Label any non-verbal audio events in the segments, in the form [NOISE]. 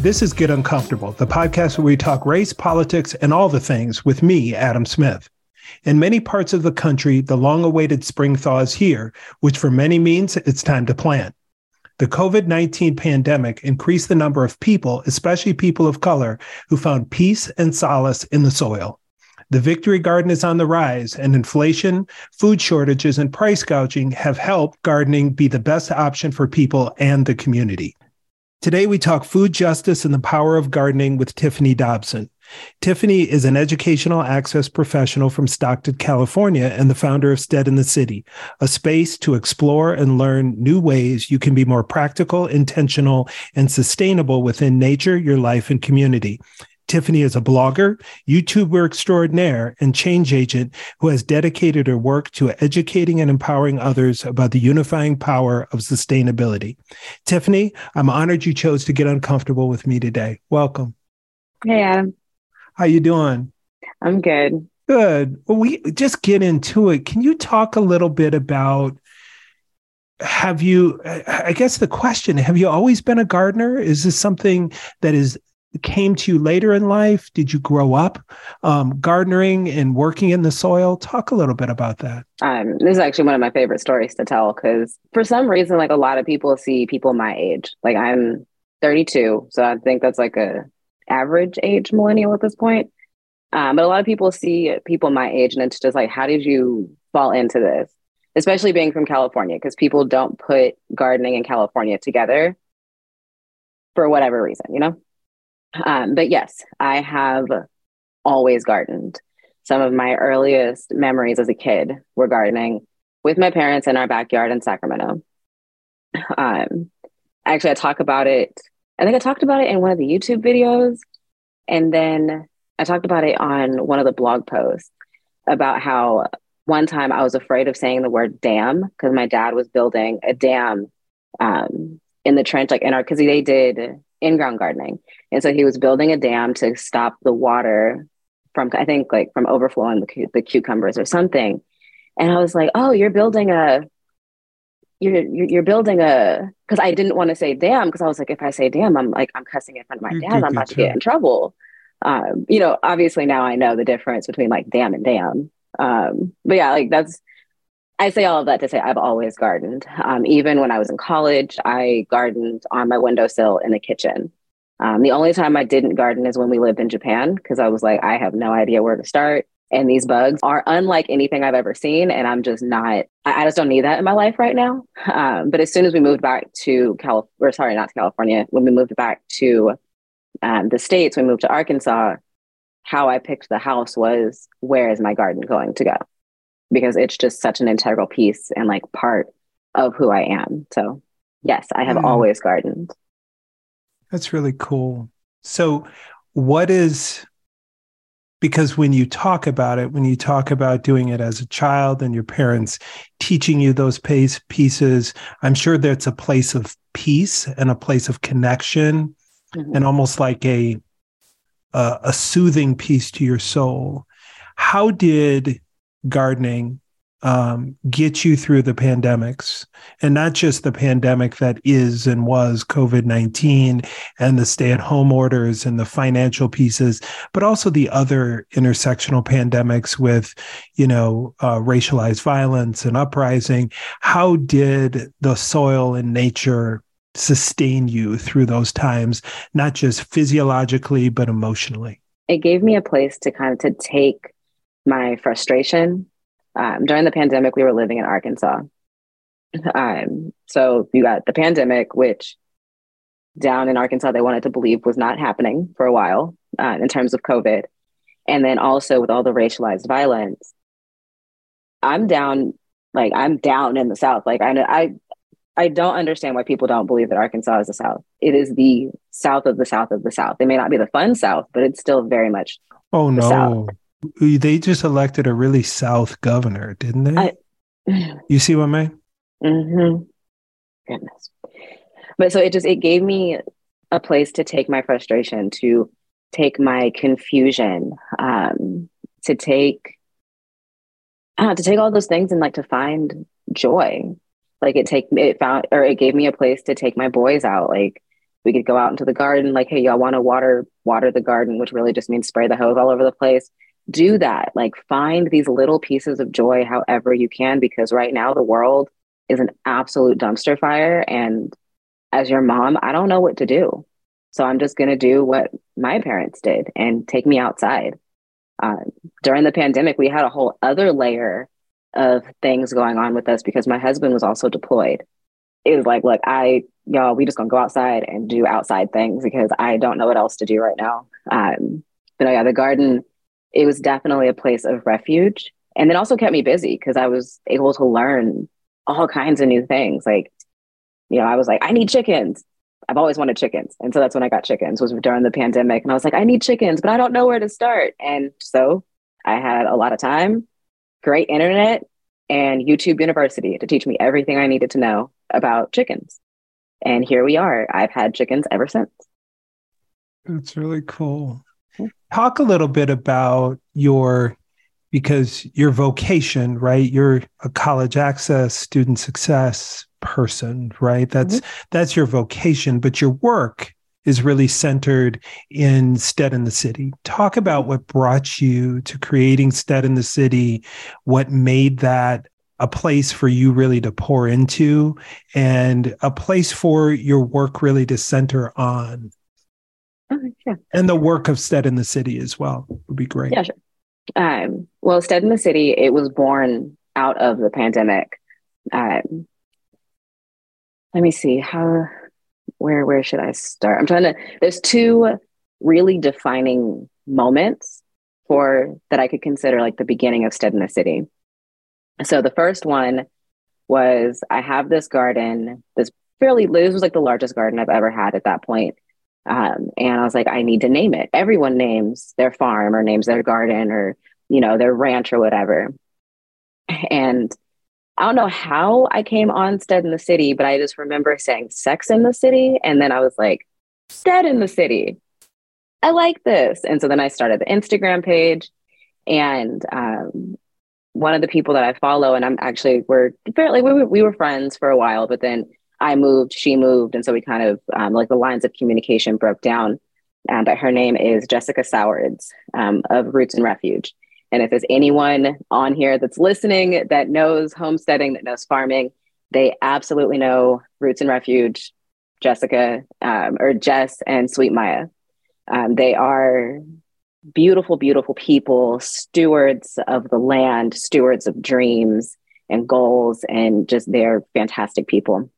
This is Get Uncomfortable, the podcast where we talk race, politics, and all the things with me, Adam Smith. In many parts of the country, the long awaited spring thaw is here, which for many means it's time to plant. The COVID 19 pandemic increased the number of people, especially people of color, who found peace and solace in the soil. The Victory Garden is on the rise, and inflation, food shortages, and price gouging have helped gardening be the best option for people and the community. Today, we talk food justice and the power of gardening with Tiffany Dobson. Tiffany is an educational access professional from Stockton, California, and the founder of Stead in the City, a space to explore and learn new ways you can be more practical, intentional, and sustainable within nature, your life, and community. Tiffany is a blogger, YouTuber extraordinaire, and change agent who has dedicated her work to educating and empowering others about the unifying power of sustainability. Tiffany, I'm honored you chose to get uncomfortable with me today. Welcome. Hey, Adam. How you doing? I'm good. Good. Well, we just get into it. Can you talk a little bit about have you i guess the question have you always been a gardener is this something that is came to you later in life? Did you grow up um, gardening and working in the soil? Talk a little bit about that. Um, this is actually one of my favorite stories to tell because for some reason, like a lot of people see people my age. Like I'm 32, so I think that's like a average age millennial at this point. Um, but a lot of people see people my age, and it's just like, how did you fall into this? Especially being from California, because people don't put gardening in California together for whatever reason, you know. Um, but yes, I have always gardened. Some of my earliest memories as a kid were gardening with my parents in our backyard in Sacramento. Um, actually, I talk about it. I think I talked about it in one of the YouTube videos, and then I talked about it on one of the blog posts about how one time I was afraid of saying the word dam because my dad was building a dam um, in the trench, like in our because they did in ground gardening. And so he was building a dam to stop the water from, I think, like from overflowing the, the cucumbers or something. And I was like, oh, you're building a, you're, you're building a, because I didn't want to say damn because I was like, if I say damn I'm like, I'm cussing in front of my dad. I'm about to get in trouble. Um, you know, obviously now I know the difference between like damn and damn. Um, but yeah, like that's, I say all of that to say I've always gardened. Um, even when I was in college, I gardened on my windowsill in the kitchen. Um, the only time I didn't garden is when we lived in Japan because I was like, I have no idea where to start. And these bugs are unlike anything I've ever seen. And I'm just not, I, I just don't need that in my life right now. Um, but as soon as we moved back to California, or sorry, not to California, when we moved back to um, the States, we moved to Arkansas, how I picked the house was where is my garden going to go? because it's just such an integral piece and like part of who I am. So, yes, I have mm. always gardened. That's really cool. So, what is because when you talk about it, when you talk about doing it as a child and your parents teaching you those pace pieces, I'm sure that's a place of peace and a place of connection mm-hmm. and almost like a, a a soothing piece to your soul. How did gardening um, get you through the pandemics and not just the pandemic that is and was COVID 19 and the stay at home orders and the financial pieces, but also the other intersectional pandemics with, you know, uh, racialized violence and uprising. How did the soil and nature sustain you through those times, not just physiologically, but emotionally? It gave me a place to kind of to take my frustration. Um, during the pandemic, we were living in Arkansas. Um, so you got the pandemic, which down in Arkansas, they wanted to believe was not happening for a while uh, in terms of COVID. And then also with all the racialized violence, I'm down, like I'm down in the South. Like I know I I don't understand why people don't believe that Arkansas is the South. It is the South of the South of the South. It may not be the fun South, but it's still very much. Oh no! They just elected a really South governor, didn't they? I, you see what I mean? Mm-hmm. goodness. But so it just it gave me a place to take my frustration, to take my confusion, um, to take uh, to take all those things and like to find joy. Like it take it found or it gave me a place to take my boys out. Like we could go out into the garden. Like, hey, y'all want to water water the garden, which really just means spray the hose all over the place. Do that. Like find these little pieces of joy however you can, because right now the world is an absolute dumpster fire. And as your mom, I don't know what to do. So I'm just going to do what my parents did and take me outside. Uh, during the pandemic, we had a whole other layer of things going on with us because my husband was also deployed. It was like, look, I, y'all, we just gonna go outside and do outside things because I don't know what else to do right now. Um, but yeah, the garden, it was definitely a place of refuge. And it also kept me busy because I was able to learn all kinds of new things. Like, you know, I was like, I need chickens. I've always wanted chickens. And so that's when I got chickens was during the pandemic. And I was like, I need chickens, but I don't know where to start. And so I had a lot of time, great internet, and YouTube University to teach me everything I needed to know about chickens. And here we are. I've had chickens ever since. That's really cool. Talk a little bit about your because your vocation, right? You're a college access, student success person, right? That's mm-hmm. that's your vocation, but your work is really centered in Stead in the City. Talk about what brought you to creating Stead in the City, what made that a place for you really to pour into and a place for your work really to center on. Sure. And the work of Stead in the City as well would be great. Yeah, sure. Um, well, Stead in the City, it was born out of the pandemic. Um, let me see how where where should I start? I'm trying to there's two really defining moments for that I could consider like the beginning of Stead in the City. So the first one was I have this garden, this fairly this was like the largest garden I've ever had at that point. Um, and I was like, I need to name it. Everyone names their farm or names their garden or you know their ranch or whatever. And I don't know how I came on Stead in the City, but I just remember saying Sex in the City. And then I was like, Stead in the City. I like this. And so then I started the Instagram page. And um, one of the people that I follow, and I'm actually, we're fairly, we we were friends for a while, but then I moved, she moved. And so we kind of, um, like the lines of communication broke down. Um, but her name is Jessica Sowards um, of Roots and Refuge. And if there's anyone on here that's listening that knows homesteading, that knows farming, they absolutely know Roots and Refuge, Jessica um, or Jess and Sweet Maya. Um, they are beautiful, beautiful people, stewards of the land, stewards of dreams and goals, and just they're fantastic people.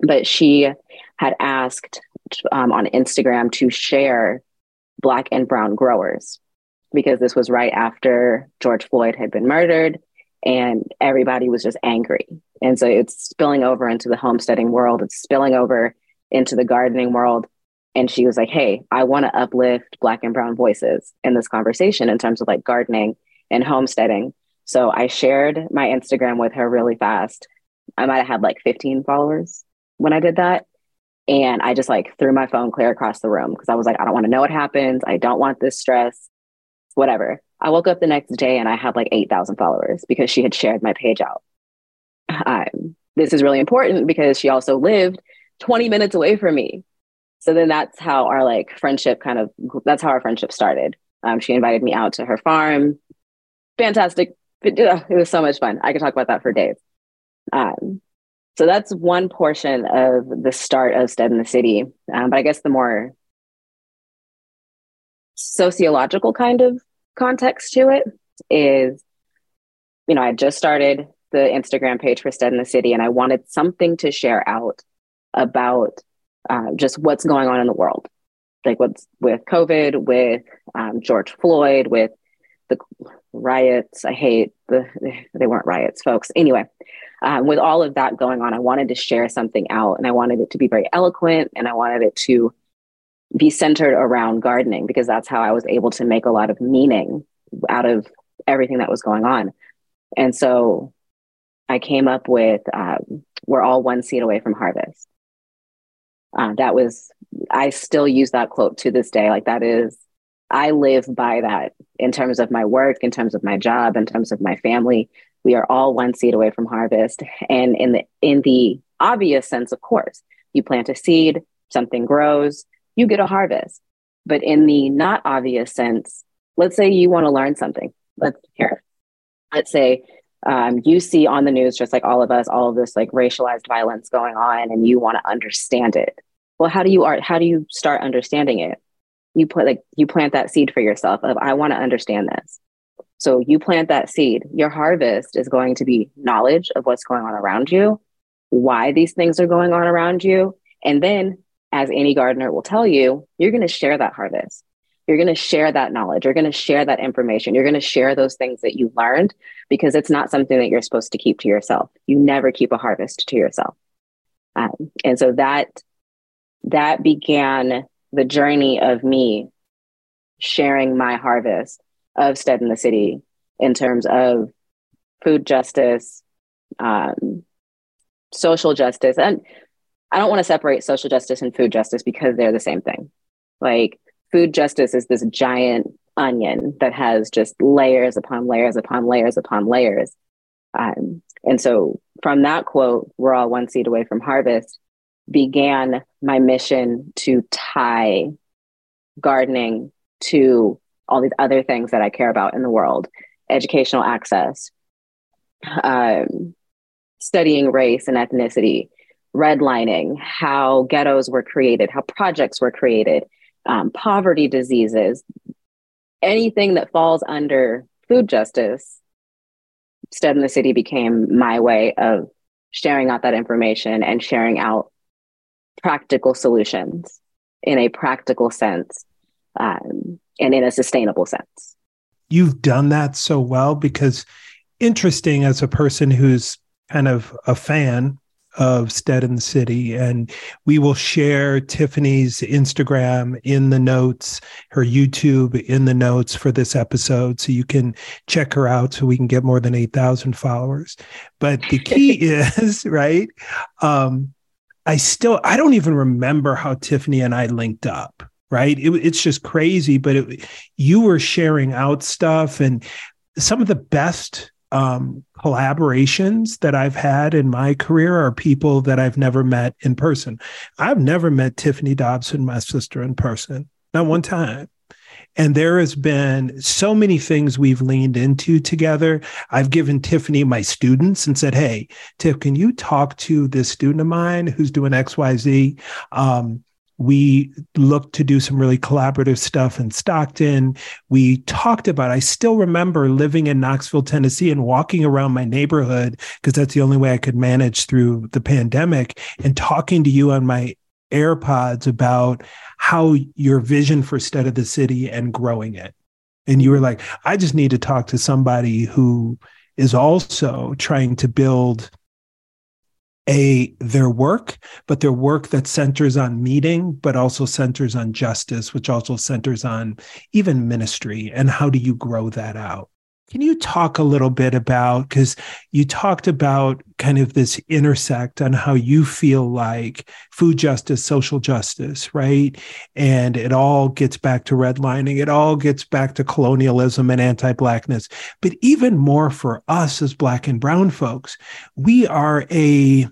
But she had asked um, on Instagram to share Black and Brown growers because this was right after George Floyd had been murdered and everybody was just angry. And so it's spilling over into the homesteading world, it's spilling over into the gardening world. And she was like, Hey, I want to uplift Black and Brown voices in this conversation in terms of like gardening and homesteading. So I shared my Instagram with her really fast. I might have had like 15 followers when I did that. And I just like threw my phone clear across the room because I was like, I don't want to know what happens. I don't want this stress whatever. I woke up the next day and I had like 8,000 followers because she had shared my page out. Um, this is really important because she also lived 20 minutes away from me. So then that's how our like friendship kind of, that's how our friendship started. Um, she invited me out to her farm. Fantastic. It was so much fun. I could talk about that for days. Um, so that's one portion of the start of Stead in the City. Um, but I guess the more sociological kind of context to it is, you know, I just started the Instagram page for Stead in the City, and I wanted something to share out about uh, just what's going on in the world, like what's with COVID, with um, George Floyd, with the riots. I hate the they weren't riots, folks. Anyway, um, with all of that going on, I wanted to share something out, and I wanted it to be very eloquent, and I wanted it to be centered around gardening because that's how I was able to make a lot of meaning out of everything that was going on. And so I came up with um, we're all one seed away from harvest. Uh, that was, I still use that quote to this day. Like, that is, I live by that in terms of my work, in terms of my job, in terms of my family. We are all one seed away from harvest. And in the, in the obvious sense, of course, you plant a seed, something grows, you get a harvest. But in the not obvious sense, let's say you want to learn something. Let's here. Let's say um, you see on the news, just like all of us, all of this like racialized violence going on, and you want to understand it. Well, how do you art? How do you start understanding it? You put like you plant that seed for yourself of I want to understand this. So you plant that seed. Your harvest is going to be knowledge of what's going on around you, why these things are going on around you, and then, as Annie Gardner will tell you, you're going to share that harvest. You're going to share that knowledge. You're going to share that information. You're going to share those things that you learned because it's not something that you're supposed to keep to yourself. You never keep a harvest to yourself. Um, and so that that began the journey of me sharing my harvest of Stead in the City in terms of food justice, um, social justice, and I don't want to separate social justice and food justice because they're the same thing. Like food justice is this giant onion that has just layers upon layers upon layers upon layers. Um, and so from that quote, we're all one seed away from harvest, began my mission to tie gardening to all these other things that I care about in the world educational access, um, studying race and ethnicity, redlining, how ghettos were created, how projects were created, um, poverty diseases, anything that falls under food justice, Stead in the City became my way of sharing out that information and sharing out practical solutions in a practical sense um, and in a sustainable sense. You've done that so well because interesting as a person who's kind of a fan of Stead in the City. And we will share Tiffany's Instagram in the notes, her YouTube in the notes for this episode. So you can check her out so we can get more than 8,000 followers. But the key [LAUGHS] is, right? Um, I still, I don't even remember how Tiffany and I linked up. Right. It, it's just crazy, but it, you were sharing out stuff and some of the best um, collaborations that I've had in my career are people that I've never met in person. I've never met Tiffany Dobson, my sister, in person, not one time. And there has been so many things we've leaned into together. I've given Tiffany my students and said, Hey, Tiff, can you talk to this student of mine who's doing XYZ? Um, we looked to do some really collaborative stuff in Stockton. We talked about, I still remember living in Knoxville, Tennessee and walking around my neighborhood because that's the only way I could manage through the pandemic and talking to you on my AirPods about how your vision for Stead of the City and growing it. And you were like, I just need to talk to somebody who is also trying to build a their work but their work that centers on meeting but also centers on justice which also centers on even ministry and how do you grow that out can you talk a little bit about because you talked about kind of this intersect on how you feel like food justice, social justice, right? And it all gets back to redlining, it all gets back to colonialism and anti Blackness. But even more for us as Black and Brown folks, we are a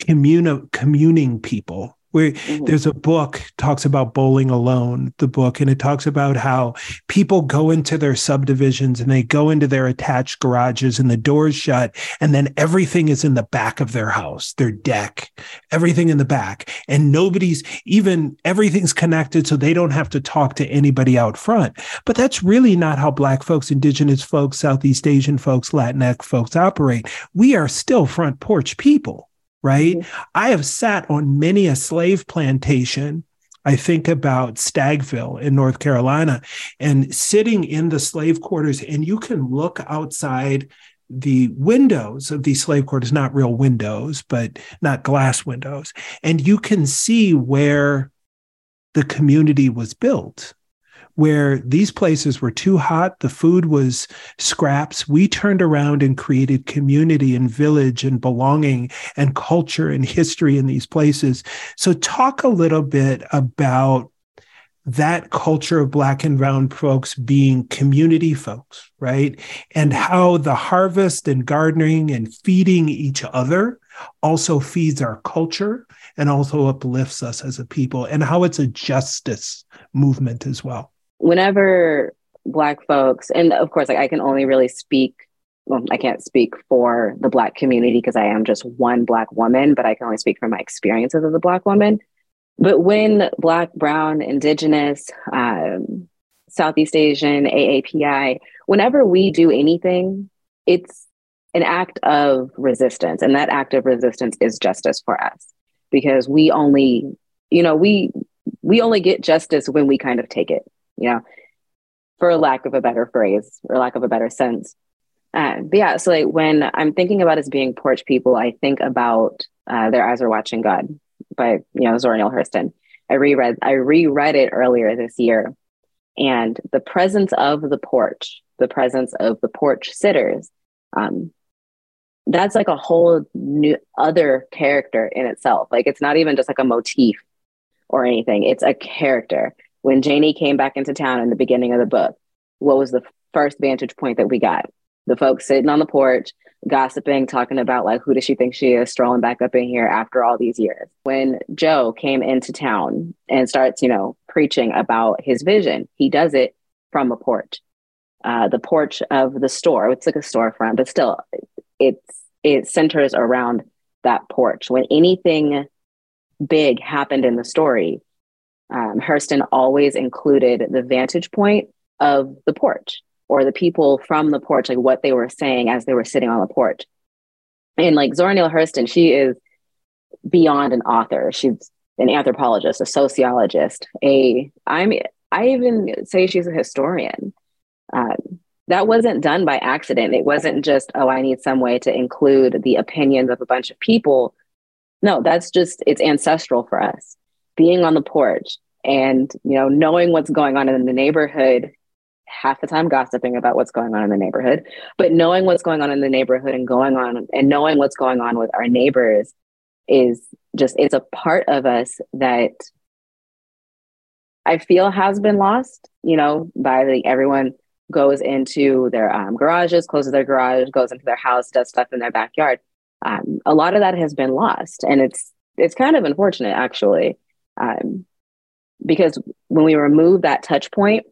communi- communing people where mm-hmm. there's a book talks about bowling alone the book and it talks about how people go into their subdivisions and they go into their attached garages and the doors shut and then everything is in the back of their house their deck everything in the back. And nobody's even everything's connected so they don't have to talk to anybody out front. But that's really not how black folks indigenous folks southeast asian folks latinx folks operate. We are still front porch people right? Mm-hmm. I have sat on many a slave plantation. I think about Stagville in North Carolina and sitting in the slave quarters, and you can look outside the windows of these slave quarters, not real windows, but not glass windows, and you can see where the community was built. Where these places were too hot, the food was scraps. We turned around and created community and village and belonging and culture and history in these places. So, talk a little bit about that culture of black and brown folks being community folks, right? And how the harvest and gardening and feeding each other also feeds our culture and also uplifts us as a people, and how it's a justice movement as well. Whenever black folks, and of course, like I can only really speak well, I can't speak for the Black community because I am just one Black woman, but I can only speak from my experiences as a Black woman. But when Black, Brown, Indigenous, um, Southeast Asian, AAPI, whenever we do anything, it's an act of resistance. And that act of resistance is justice for us because we only, you know, we we only get justice when we kind of take it, you know, for lack of a better phrase or lack of a better sense. Uh, but yeah, so like when I'm thinking about us being porch people, I think about uh, Their Eyes Are Watching God by you know Zora Neale Hurston. I reread I reread it earlier this year, and the presence of the porch, the presence of the porch sitters, um, that's like a whole new other character in itself. Like it's not even just like a motif or anything; it's a character. When Janie came back into town in the beginning of the book, what was the first vantage point that we got? The folks sitting on the porch gossiping, talking about like who does she think she is, strolling back up in here after all these years. When Joe came into town and starts, you know, preaching about his vision, he does it from a porch. Uh, the porch of the store. It's like a storefront, but still, it's it centers around that porch. When anything big happened in the story, um, Hurston always included the vantage point of the porch or the people from the porch, like what they were saying as they were sitting on the porch. And like Zora Neale Hurston, she is beyond an author. She's an anthropologist, a sociologist, a I'm I even say she's a historian. Um, that wasn't done by accident. It wasn't just, oh, I need some way to include the opinions of a bunch of people. No, that's just it's ancestral for us. Being on the porch and you know knowing what's going on in the neighborhood half the time gossiping about what's going on in the neighborhood, but knowing what's going on in the neighborhood and going on and knowing what's going on with our neighbors is just it's a part of us that I feel has been lost, you know, by the everyone goes into their um, garages, closes their garage, goes into their house, does stuff in their backyard. Um, a lot of that has been lost, and it's it's kind of unfortunate actually, um, because when we remove that touch point,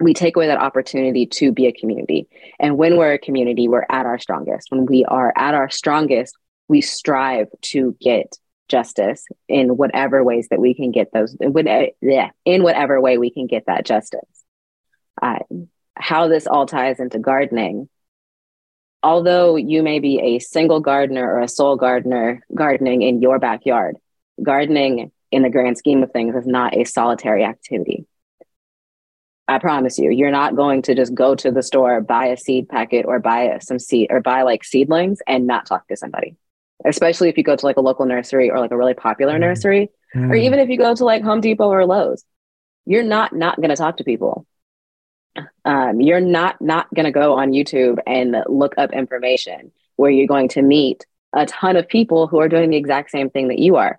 we take away that opportunity to be a community. And when we're a community, we're at our strongest. When we are at our strongest, we strive to get justice in whatever ways that we can get those, in whatever way we can get that justice. Uh, how this all ties into gardening. Although you may be a single gardener or a sole gardener gardening in your backyard, gardening in the grand scheme of things is not a solitary activity I promise you, you're not going to just go to the store, buy a seed packet or buy some seed or buy like seedlings and not talk to somebody. Especially if you go to like a local nursery or like a really popular mm. nursery, mm. or even if you go to like Home Depot or Lowe's, you're not not going to talk to people. Um, you're not not going to go on YouTube and look up information where you're going to meet a ton of people who are doing the exact same thing that you are.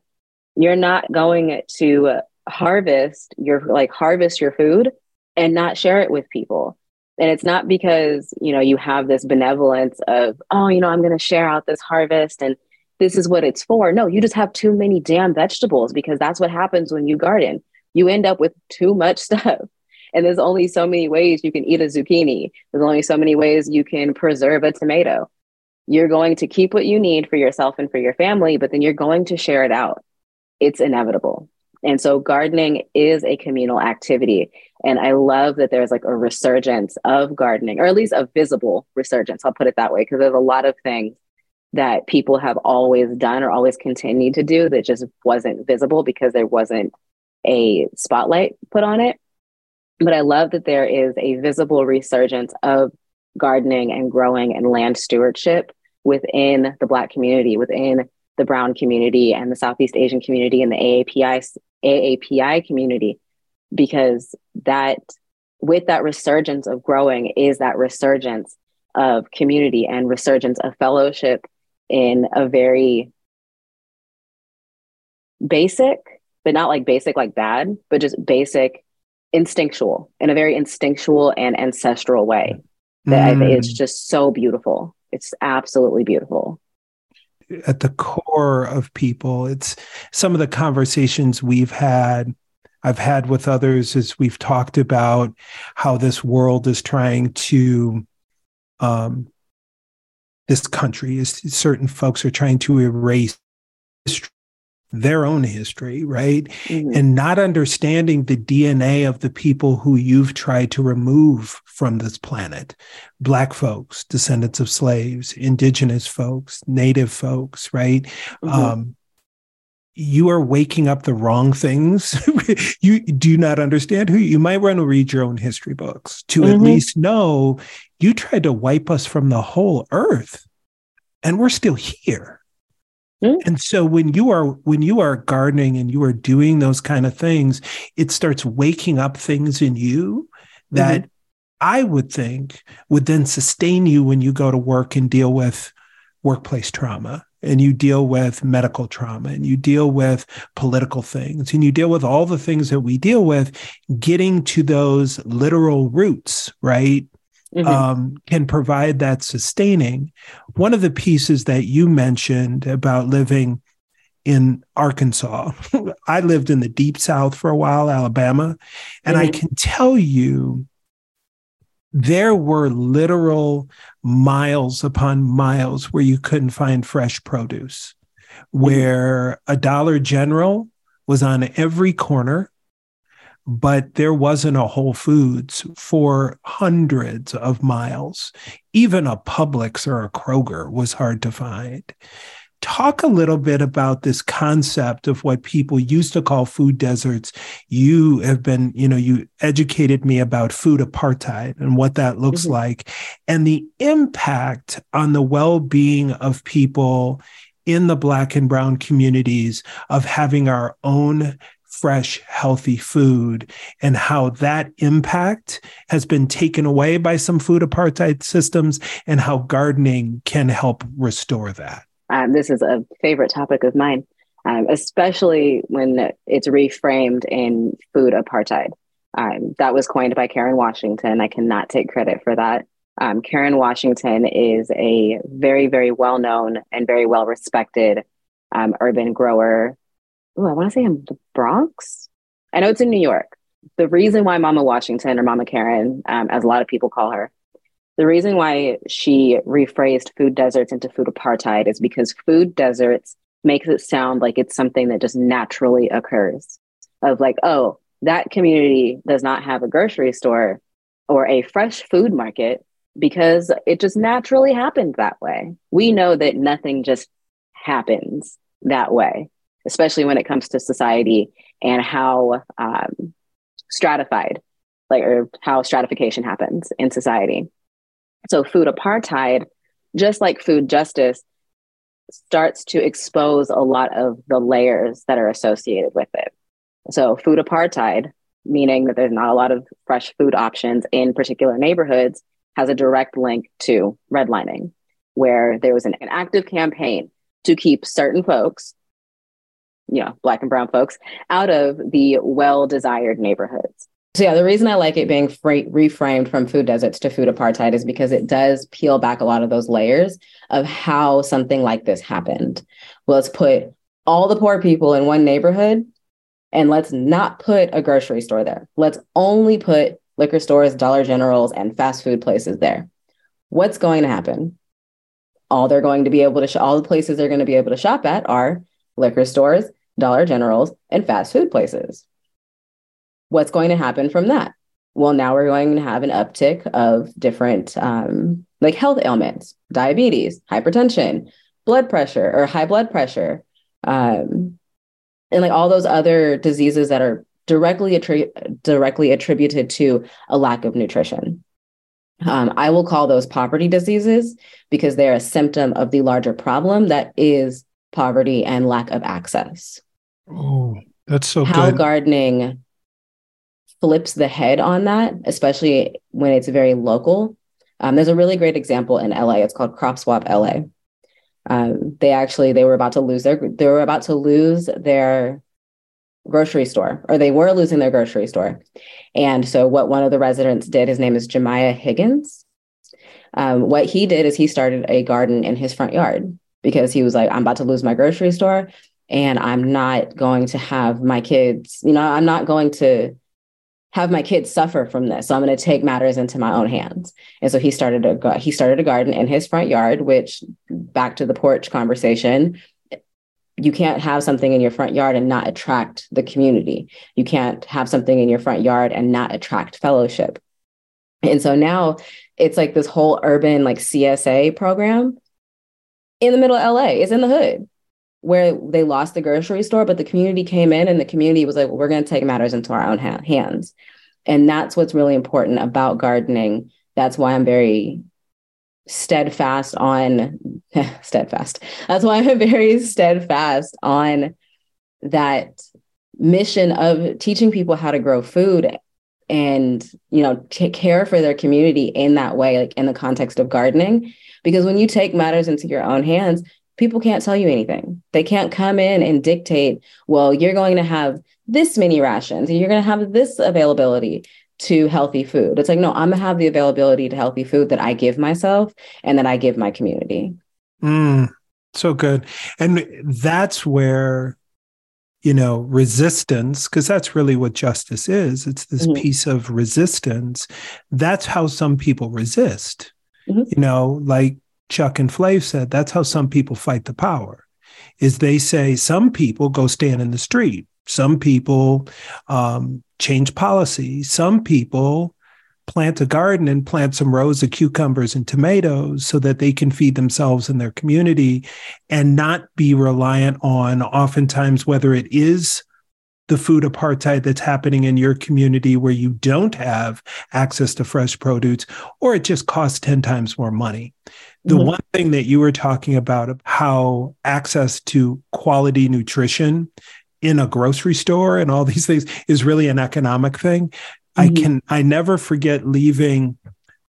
You're not going to uh, harvest your like harvest your food and not share it with people. And it's not because, you know, you have this benevolence of, oh, you know, I'm going to share out this harvest and this is what it's for. No, you just have too many damn vegetables because that's what happens when you garden. You end up with too much [LAUGHS] stuff. And there's only so many ways you can eat a zucchini. There's only so many ways you can preserve a tomato. You're going to keep what you need for yourself and for your family, but then you're going to share it out. It's inevitable. And so gardening is a communal activity. And I love that there's like a resurgence of gardening, or at least a visible resurgence. I'll put it that way, because there's a lot of things that people have always done or always continued to do that just wasn't visible because there wasn't a spotlight put on it. But I love that there is a visible resurgence of gardening and growing and land stewardship within the Black community, within the Brown community and the Southeast Asian community and the AAPI AAPI community because that with that resurgence of growing is that resurgence of community and resurgence of fellowship in a very basic, but not like basic like bad, but just basic instinctual in a very instinctual and ancestral way. That mm. it's just so beautiful. It's absolutely beautiful. At the core of people, it's some of the conversations we've had I've had with others as we've talked about how this world is trying to, um, this country is certain folks are trying to erase their own history, right? Mm-hmm. And not understanding the DNA of the people who you've tried to remove from this planet Black folks, descendants of slaves, Indigenous folks, Native folks, right? Mm-hmm. Um, you are waking up the wrong things. [LAUGHS] you do not understand who you might want to read your own history books to mm-hmm. at least know you tried to wipe us from the whole earth and we're still here. Mm-hmm. And so when you are when you are gardening and you are doing those kind of things, it starts waking up things in you that mm-hmm. I would think would then sustain you when you go to work and deal with workplace trauma and you deal with medical trauma and you deal with political things and you deal with all the things that we deal with, getting to those literal roots, right? Mm-hmm. Um, can provide that sustaining. One of the pieces that you mentioned about living in Arkansas, [LAUGHS] I lived in the deep South for a while, Alabama, and mm-hmm. I can tell you there were literal miles upon miles where you couldn't find fresh produce, where a Dollar General was on every corner, but there wasn't a Whole Foods for hundreds of miles. Even a Publix or a Kroger was hard to find talk a little bit about this concept of what people used to call food deserts you have been you know you educated me about food apartheid and what that looks mm-hmm. like and the impact on the well-being of people in the black and brown communities of having our own fresh, healthy food, and how that impact has been taken away by some food apartheid systems, and how gardening can help restore that. Um, this is a favorite topic of mine, um, especially when it's reframed in food apartheid. Um, that was coined by Karen Washington. I cannot take credit for that. Um, Karen Washington is a very, very well known and very well respected um, urban grower. Ooh, I want to say in the Bronx. I know it's in New York. The reason why Mama Washington or Mama Karen, um, as a lot of people call her, the reason why she rephrased food deserts into food apartheid is because food deserts makes it sound like it's something that just naturally occurs. Of like, oh, that community does not have a grocery store or a fresh food market because it just naturally happened that way. We know that nothing just happens that way, especially when it comes to society and how um, stratified, like, or how stratification happens in society. So, food apartheid, just like food justice, starts to expose a lot of the layers that are associated with it. So, food apartheid, meaning that there's not a lot of fresh food options in particular neighborhoods, has a direct link to redlining, where there was an, an active campaign to keep certain folks, you know, Black and Brown folks, out of the well desired neighborhoods. So yeah, the reason I like it being reframed from food deserts to food apartheid is because it does peel back a lot of those layers of how something like this happened. Well, let's put all the poor people in one neighborhood and let's not put a grocery store there. Let's only put liquor stores, Dollar Generals, and fast food places there. What's going to happen? All they're going to be able to, sh- all the places they're going to be able to shop at are liquor stores, Dollar Generals, and fast food places what's going to happen from that? Well, now we're going to have an uptick of different um, like health ailments, diabetes, hypertension, blood pressure or high blood pressure, um, and like all those other diseases that are directly attri- directly attributed to a lack of nutrition. Um, I will call those poverty diseases because they're a symptom of the larger problem that is poverty and lack of access. Oh, that's so How good. gardening flips the head on that, especially when it's very local. Um, there's a really great example in LA. It's called Crop Swap LA. Um, they actually they were about to lose their they were about to lose their grocery store, or they were losing their grocery store. And so what one of the residents did, his name is Jamiah Hargins. Um, what he did is he started a garden in his front yard because he was like, I'm about to lose my grocery store and I'm not going to have my kids, you know, I'm not going to have my kids suffer from this. So I'm going to take matters into my own hands. And so he started a he started a garden in his front yard, which back to the porch conversation, you can't have something in your front yard and not attract the community. You can't have something in your front yard and not attract fellowship. And so now it's like this whole urban like CSA program in the middle of LA. It's in the hood where they lost the grocery store, but the community came in and the community was like, well, we're going to take matters into our own ha- hands. And that's what's really important about gardening. That's why I'm very steadfast on [LAUGHS] steadfast. That's why I'm very steadfast on that mission of teaching people how to grow food and you know take care for their community in that way like in the context of gardening because when you take matters into your own hands people can't tell you anything. They can't come in and dictate, well, you're going to have this many rations and you're going to have this availability to healthy food. It's like, no, I'm going to have the availability to healthy food that I give myself and that I give my community. Mm, so good. And that's where, you know, resistance, because that's really what justice is it's this mm-hmm. piece of resistance. That's how some people resist. Mm-hmm. You know, like Chuck and Flav said, that's how some people fight the power. Is they say some people go stand in the street, some people um, change policy, some people plant a garden and plant some rows of cucumbers and tomatoes so that they can feed themselves and their community and not be reliant on oftentimes whether it is the food apartheid that's happening in your community where you don't have access to fresh produce or it just costs 10 times more money the mm-hmm. one thing that you were talking about, how access to quality nutrition in a grocery store and all these things is really an economic thing. Mm-hmm. I can, I never forget leaving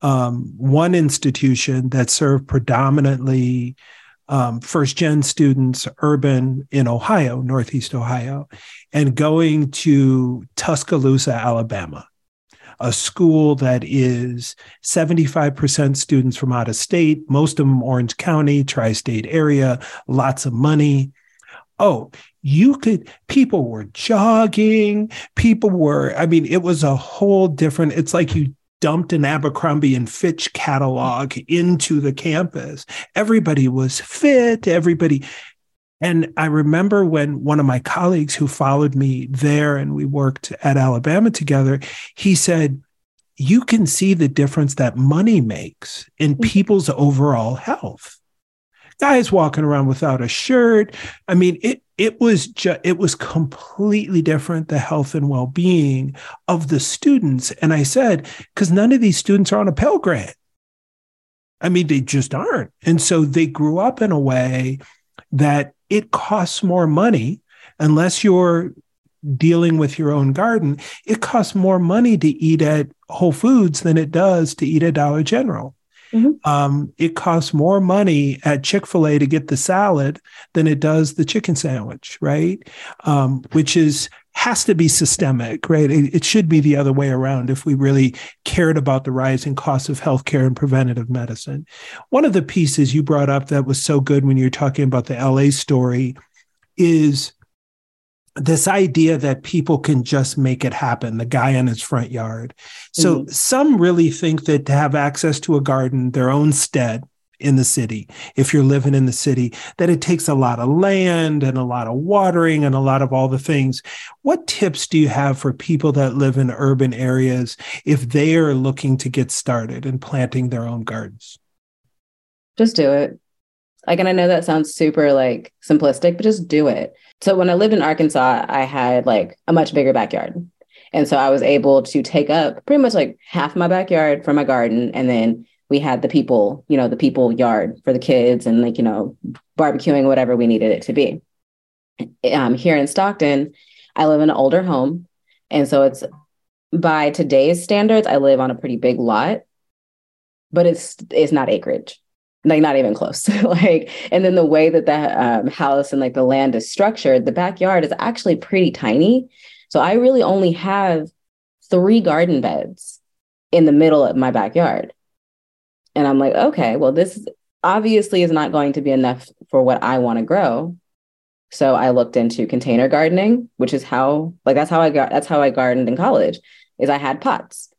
um, one institution that served predominantly um, first gen students, urban in Ohio, Northeast Ohio, and going to Tuscaloosa, Alabama a school that is 75% students from out of state, most of them Orange County, tri state area, lots of money. Oh, you could, people were jogging, people were, I mean, it was a whole different, it's like you dumped an Abercrombie and Fitch catalog into the campus. Everybody was fit, everybody, and I remember when one of my colleagues who followed me there and we worked at Alabama together, he said, You can see the difference that money makes in mm-hmm. people's overall health. Guys walking around without a shirt. I mean, it it was just it was completely different the health and well-being of the students. And I said, because none of these students are on a Pell Grant. I mean, they just aren't. And so they grew up in a way that it costs more money unless you're dealing with your own garden. It costs more money to eat at Whole Foods than it does to eat at Dollar General. Mm-hmm. Um, it costs more money at Chick fil A to get the salad than it does the chicken sandwich, right? Um, which is has to be systemic, right? It, it, should be the other way around if we really cared about the rising costs of healthcare and preventative medicine. One of the pieces you brought up that was so good when you're talking about the LA story is this idea that people can just make it happen, the guy in his front yard. So mm-hmm. some really think that to have access to a garden, their own stead in the city, if you're living in the city, that it takes a lot of land and a lot of watering and a lot of all the things. What tips do you have for people that live in urban areas if they are looking to get started and planting their own gardens? Just do it. Like, and I know that sounds super like simplistic, but just do it. So when I lived in Arkansas, I had like a much bigger backyard. And so I was able to take up pretty much like half my backyard for my garden. And then we had the people, you know, the people yard for the kids and like, you know, barbecuing, whatever we needed it to be. Um, here in Stockton, I live in an older home. And so it's by today's standards, I live on a pretty big lot, but it's it's not acreage, like not even close. [LAUGHS] like, and then the way that that um, house and like the land is structured, the backyard is actually pretty tiny. So I really only have three garden beds in the middle of my backyard, and I'm like, okay, well, this obviously is not going to be enough for what I want to grow. So I looked into container gardening, which is how like that's how I got that's how I gardened in college. Is I had pots,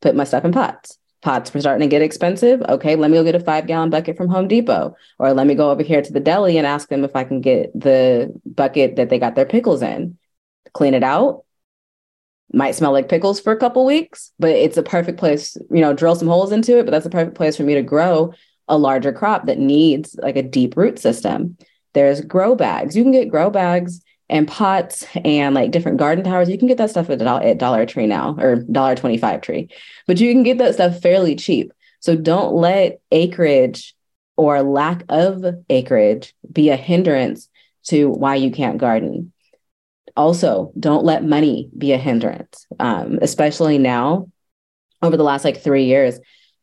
put my stuff in pots. Pots were starting to get expensive. Okay, let me go get a five gallon bucket from Home Depot, or let me go over here to the deli and ask them if I can get the bucket that they got their pickles in. Clean it out. Might smell like pickles for a couple weeks, but it's a perfect place. You know, drill some holes into it, but that's a perfect place for me to grow a larger crop that needs like a deep root system. There's grow bags. You can get grow bags and pots and like different garden towers. You can get that stuff at, at Dollar Tree now or Dollar Twenty Five Tree, but you can get that stuff fairly cheap. So don't let acreage or lack of acreage be a hindrance to why you can't garden. Also, don't let money be a hindrance, um, especially now. Over the last like three years,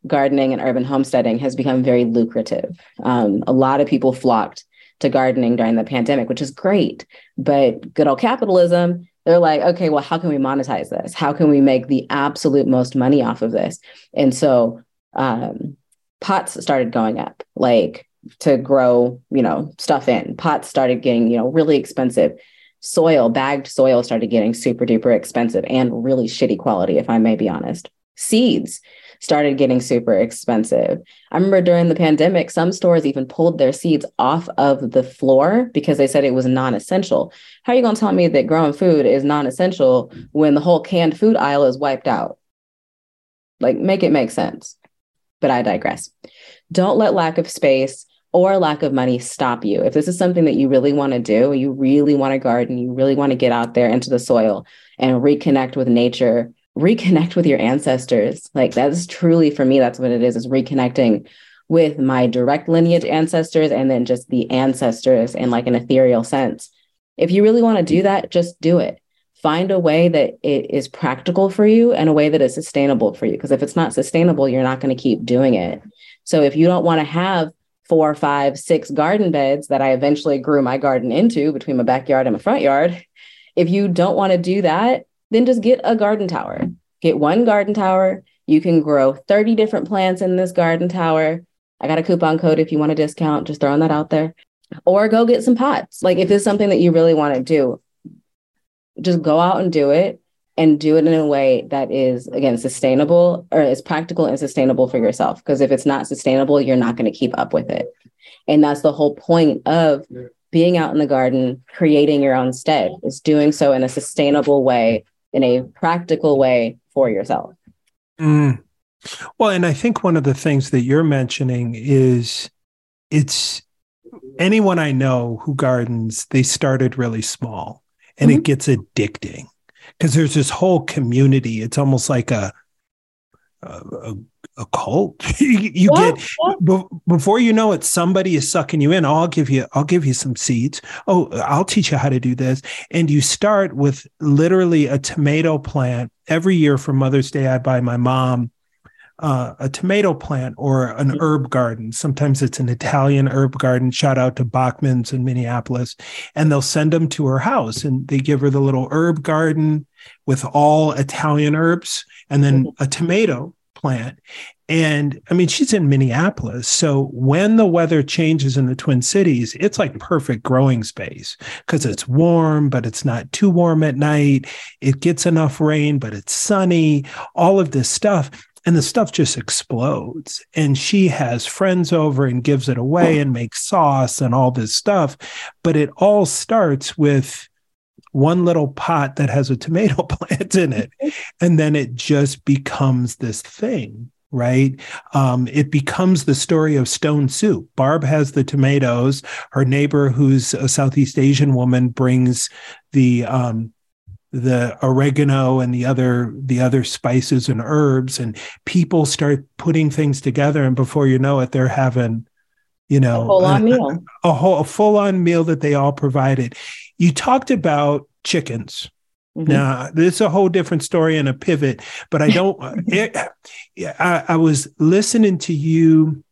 gardening and urban homesteading has become very lucrative. Um, a lot of people flocked to gardening during the pandemic, which is great. But good old capitalism, they're like, okay, well, how can we monetize this? How can we make the absolute most money off of this? And so um, pots started going up, like to grow, you know, stuff in. Pots started getting, you know, really expensive. Soil, bagged soil started getting super duper expensive and really shitty quality, if I may be honest. Seeds, started getting super expensive. I remember during the pandemic, some stores even pulled their seeds off of the floor because they said it was non essential. How are you going to tell me that growing food is non essential when the whole canned food aisle is wiped out? Like, make it make sense. But I digress. Don't let lack of space or lack of money stop you. If this is something that you really want to do, you really want to garden, you really want to get out there into the soil and reconnect with nature reconnect with your ancestors. Like that's truly for me, that's what it is, is reconnecting with my direct lineage ancestors and then just the ancestors in like an ethereal sense. If you really want to do that, just do it. Find a way that it is practical for you and a way that is sustainable for you. Because if it's not sustainable, you're not going to keep doing it. So if you don't want to have four, five, six garden beds that I eventually grew my garden into between my backyard and my front yard, if you don't want to do that, then just get a garden tower. Get one garden tower. You can grow 30 different plants in this garden tower. I got a coupon code if you want a discount, just throwing that out there. Or go get some pots. Like if it's something that you really want to do, just go out and do it and do it in a way that is again sustainable or is practical and sustainable for yourself because if it's not sustainable you're not going to keep up with it and that's the whole point of being out in the garden creating your own stead is doing so in a sustainable way in a practical way for yourself. Mm. Well, and I think one of the things that you're mentioning is it's anyone I know who gardens, they started really small and mm-hmm. it gets addicting because there's this whole community. It's almost like a, a, a cult. [LAUGHS] you get before you know it, somebody is sucking you in. Oh, I'll give you, I'll give you some seeds. Oh, I'll teach you how to do this. And you start with literally a tomato plant. Every year for Mother's Day, I buy my mom uh, a tomato plant or an mm-hmm. herb garden. Sometimes it's an Italian herb garden. Shout out to Bachman's in Minneapolis. And they'll send them to her house and they give her the little herb garden with all Italian herbs and then mm-hmm. a tomato plant. And I mean, she's in Minneapolis. So when the weather changes in the Twin Cities, it's like perfect growing space because it's warm, but it's not too warm at night. It gets enough rain, but it's sunny, all of this stuff. And the stuff just explodes. And she has friends over and gives it away and makes sauce and all this stuff. But it all starts with one little pot that has a tomato [LAUGHS] plant in it. And then it just becomes this thing right? Um, it becomes the story of stone soup. Barb has the tomatoes. Her neighbor, who's a Southeast Asian woman, brings the um, the oregano and the other the other spices and herbs, and people start putting things together. And before you know it, they're having you know a full on [LAUGHS] meal, a whole a full on meal that they all provided. You talked about chickens, Mm-hmm. Now, this is a whole different story and a pivot, but I don't. [LAUGHS] it, I, I was listening to you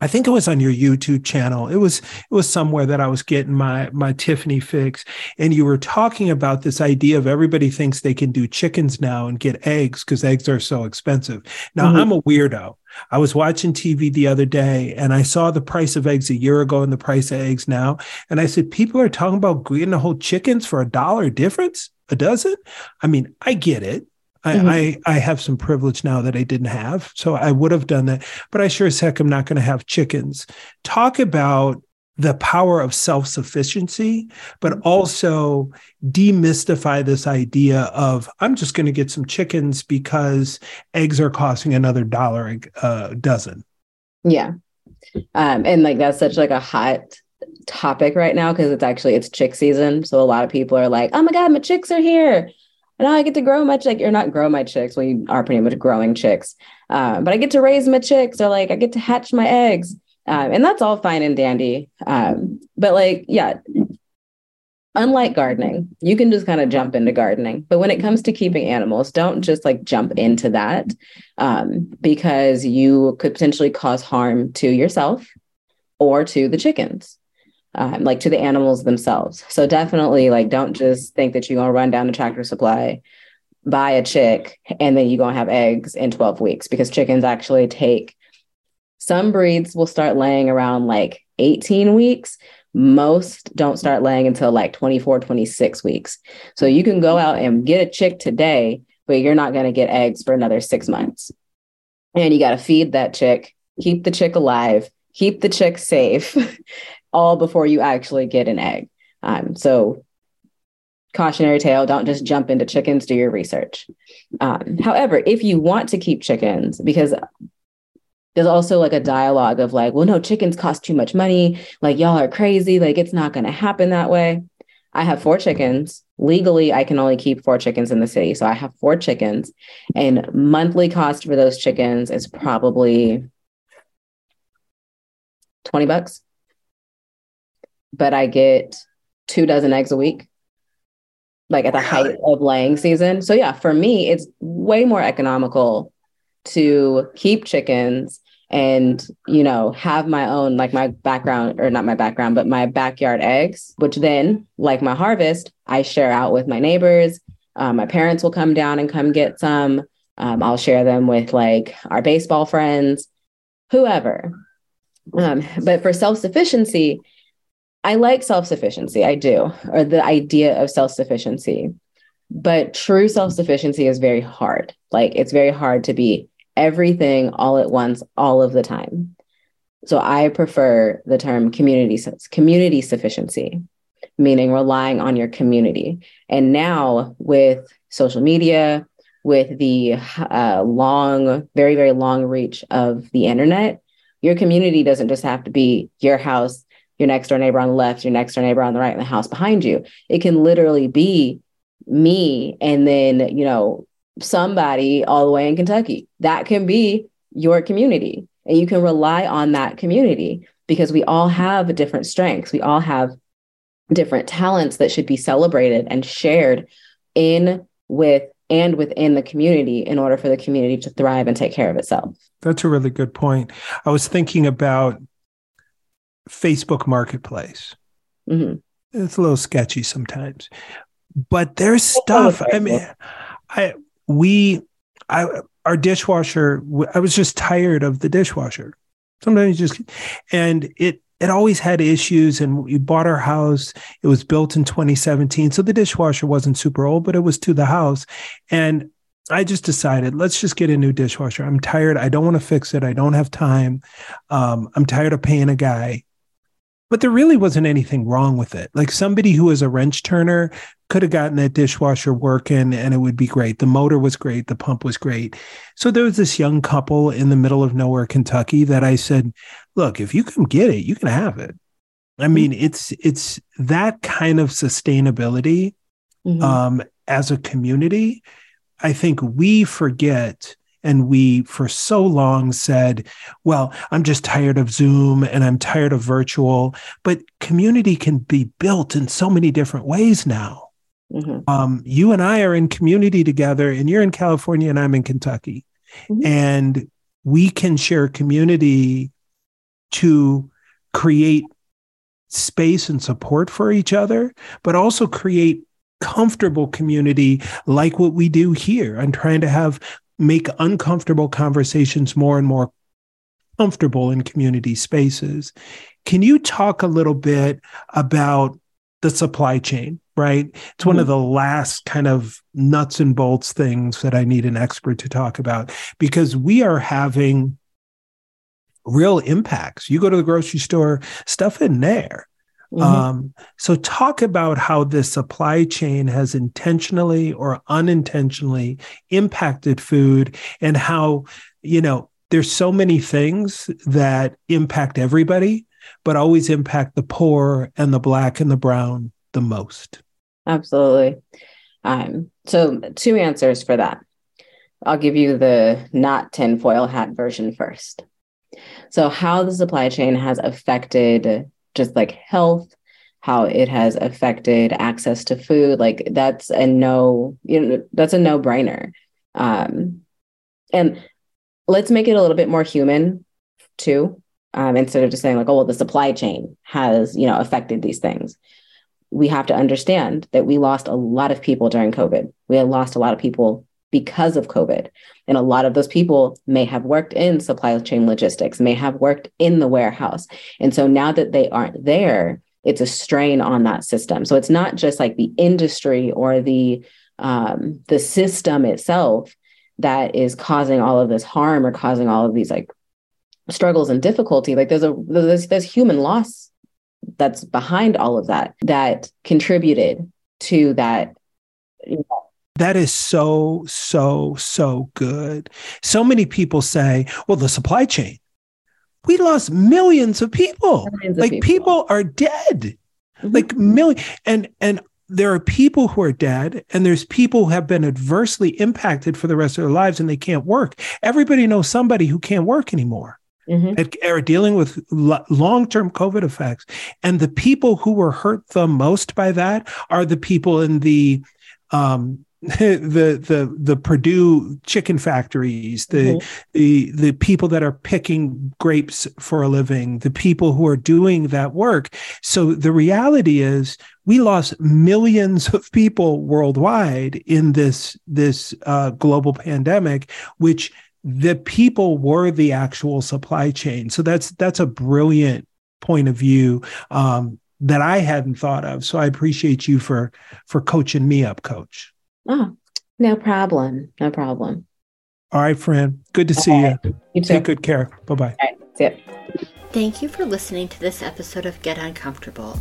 I think it was on your YouTube channel. It was it was somewhere that I was getting my my Tiffany fix, and you were talking about this idea of everybody thinks they can do chickens now and get eggs because eggs are so expensive. Now mm-hmm. I'm a weirdo. I was watching TV the other day and I saw the price of eggs a year ago and the price of eggs now, and I said people are talking about getting a whole chickens for a dollar difference a dozen. I mean, I get it. I, mm-hmm. I, I have some privilege now that I didn't have. So I would have done that, but I sure as heck am not going to have chickens. Talk about the power of self sufficiency, but mm-hmm. also demystify this idea of I'm just going to get some chickens because eggs are costing another dollar a dozen. Yeah. Um, and like that's such like a hot topic right now because it's actually it's chick season. So a lot of people are like, oh my God, my chicks are here and I get to grow my or not grow my chicks. We are pretty much growing chicks, uh, but I get to raise my chicks, or like I get to hatch my eggs, um, and that's all fine and dandy. Um, but like, yeah, unlike gardening, you can just kind of jump into gardening. But when it comes to keeping animals, don't just like jump into that um, because you could potentially cause harm to yourself or to the chickens um, like to the animals themselves. So definitely, like, don't just think that you're gonna run down to Tractor Supply, buy a chick, and then you're gonna have eggs in 12 weeks because chickens actually take. Some breeds will start laying around like 18 weeks. Most don't start laying until like 24, 26 weeks. So you can go out and get a chick today, but you're not going to get eggs for another six months. And you got to feed that chick, keep the chick alive, keep the chick safe, [LAUGHS] all before you actually get an egg. Um, so, cautionary tale don't just jump into chickens, do your research. Um, however, if you want to keep chickens, because there's also like a dialogue of like, well, no, chickens cost too much money. Like, y'all are crazy. Like, it's not going to happen that way. I have four chickens. Legally, I can only keep four chickens in the city. So I have four chickens, and monthly cost for those chickens is probably 20 bucks but I get two dozen eggs a week, like at the height of laying season. So, yeah, for me, it's way more economical to keep chickens and you know have my own like my background or not my background but my backyard eggs which then like my harvest i share out with my neighbors. Um, my parents will come down and come get some. Um, i'll share them with like our baseball friends whoever. Um, but for self-sufficiency I like self sufficiency. I do, or the idea of self sufficiency. But true self sufficiency is very hard. Like it's very hard to be everything all at once, all of the time. So I prefer the term community community sufficiency, meaning relying on your community. And now with social media, with the uh, long, very very long reach of the internet, your community doesn't just have to be your house your next door neighbor on the left, your next door neighbor on the right, and the house behind you. It can literally be me and then, you know, somebody all the way in Kentucky. That can be your community. And you can rely on that community because we all have different strengths. We all have different talents that should be celebrated and shared in with and within the community in order for the community to thrive and take care of itself. That's a really good point. I was thinking about Facebook Marketplace. Mm-hmm. It's a little sketchy sometimes, but there's stuff. I mean, I we I our dishwasher. I was just tired of the dishwasher. Sometimes just and it it always had issues and we bought our house it was built in 2017 so the dishwasher wasn't super old but it was to the house and i just decided let's just get a new dishwasher i'm tired i don't want to fix it i don't have time um, i'm tired of paying a guy but there really wasn't anything wrong with it. Like somebody who is a wrench turner could have gotten that dishwasher working and it would be great. The motor was great, the pump was great. So there was this young couple in the middle of nowhere, Kentucky, that I said, "Look, if you can get it, you can have it." I mm-hmm. mean, it's it's that kind of sustainability mm-hmm. um, as a community. I think we forget and we, for so long, said, well, I'm just tired of Zoom and I'm tired of virtual. But community can be built in so many different ways now. Mm-hmm. Um, you and I are in community together, and you're in California, and I'm in Kentucky. Mm-hmm. And we can share community to create space and support for each other, but also create comfortable community like what we do here. I'm trying to have make uncomfortable conversations more and more comfortable in community spaces. Can you talk a little bit about the supply chain? Right. It's one of mm-hmm. the last kind of nuts and bolts things that I need an expert to talk about because we are having real impacts. You go to the grocery store, stuff in there. Mm-hmm. Um, so, talk about how this supply chain has intentionally or unintentionally impacted food and how, you know, there's so many things that impact everybody, but always impact the poor and the black and the brown the most. Absolutely. Um, so, two answers for that. I'll give you the not tinfoil hat version first. So, how the supply chain has affected just like health, how it has affected access to food, like that's a no, you know, that's a no brainer. Um, and let's make it a little bit more human too. Um, instead of just saying like, oh, well, the supply chain has, you know, affected these things. We have to understand that we lost a lot of people during COVID. We had lost a lot of people because of COVID. And a lot of those people may have worked in supply chain logistics, may have worked in the warehouse. And so now that they aren't there, it's a strain on that system. So it's not just like the industry or the um, the system itself that is causing all of this harm or causing all of these like struggles and difficulty. Like there's a there's there's human loss that's behind all of that that contributed to that you know, that is so, so, so good. So many people say, well, the supply chain, we lost millions of people. Millions like of people. people. are dead. Mm-hmm. Like million and and there are people who are dead and there's people who have been adversely impacted for the rest of their lives and they can't work. Everybody knows somebody who can't work anymore. Mm-hmm. are dealing with long-term COVID effects. And the people who were hurt the most by that are the people in the um, the the the Perdue chicken factories, the mm-hmm. the the people that are picking grapes for a living, the people who are doing that work. So the reality is we lost millions of people worldwide in this this uh, global pandemic, which the people were the actual supply chain. So that's that's a brilliant point of view um, that I hadn't thought of. So I appreciate you for for coaching me up, Coach. Oh, no problem. No problem. All right, friend. Good to see you. you Take good care. Bye bye. See. Thank you for listening to this episode of Get Uncomfortable.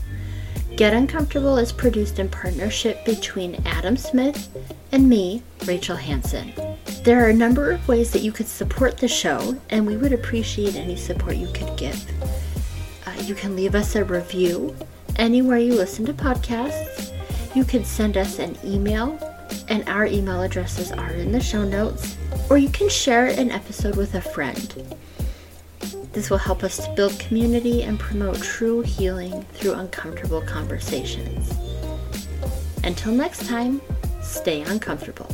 Get Uncomfortable is produced in partnership between Adam Smith and me, Rachel Hanson. There are a number of ways that you could support the show, and we would appreciate any support you could give. Uh, you can leave us a review anywhere you listen to podcasts. You can send us an email and our email addresses are in the show notes, or you can share an episode with a friend. This will help us to build community and promote true healing through uncomfortable conversations. Until next time, stay uncomfortable.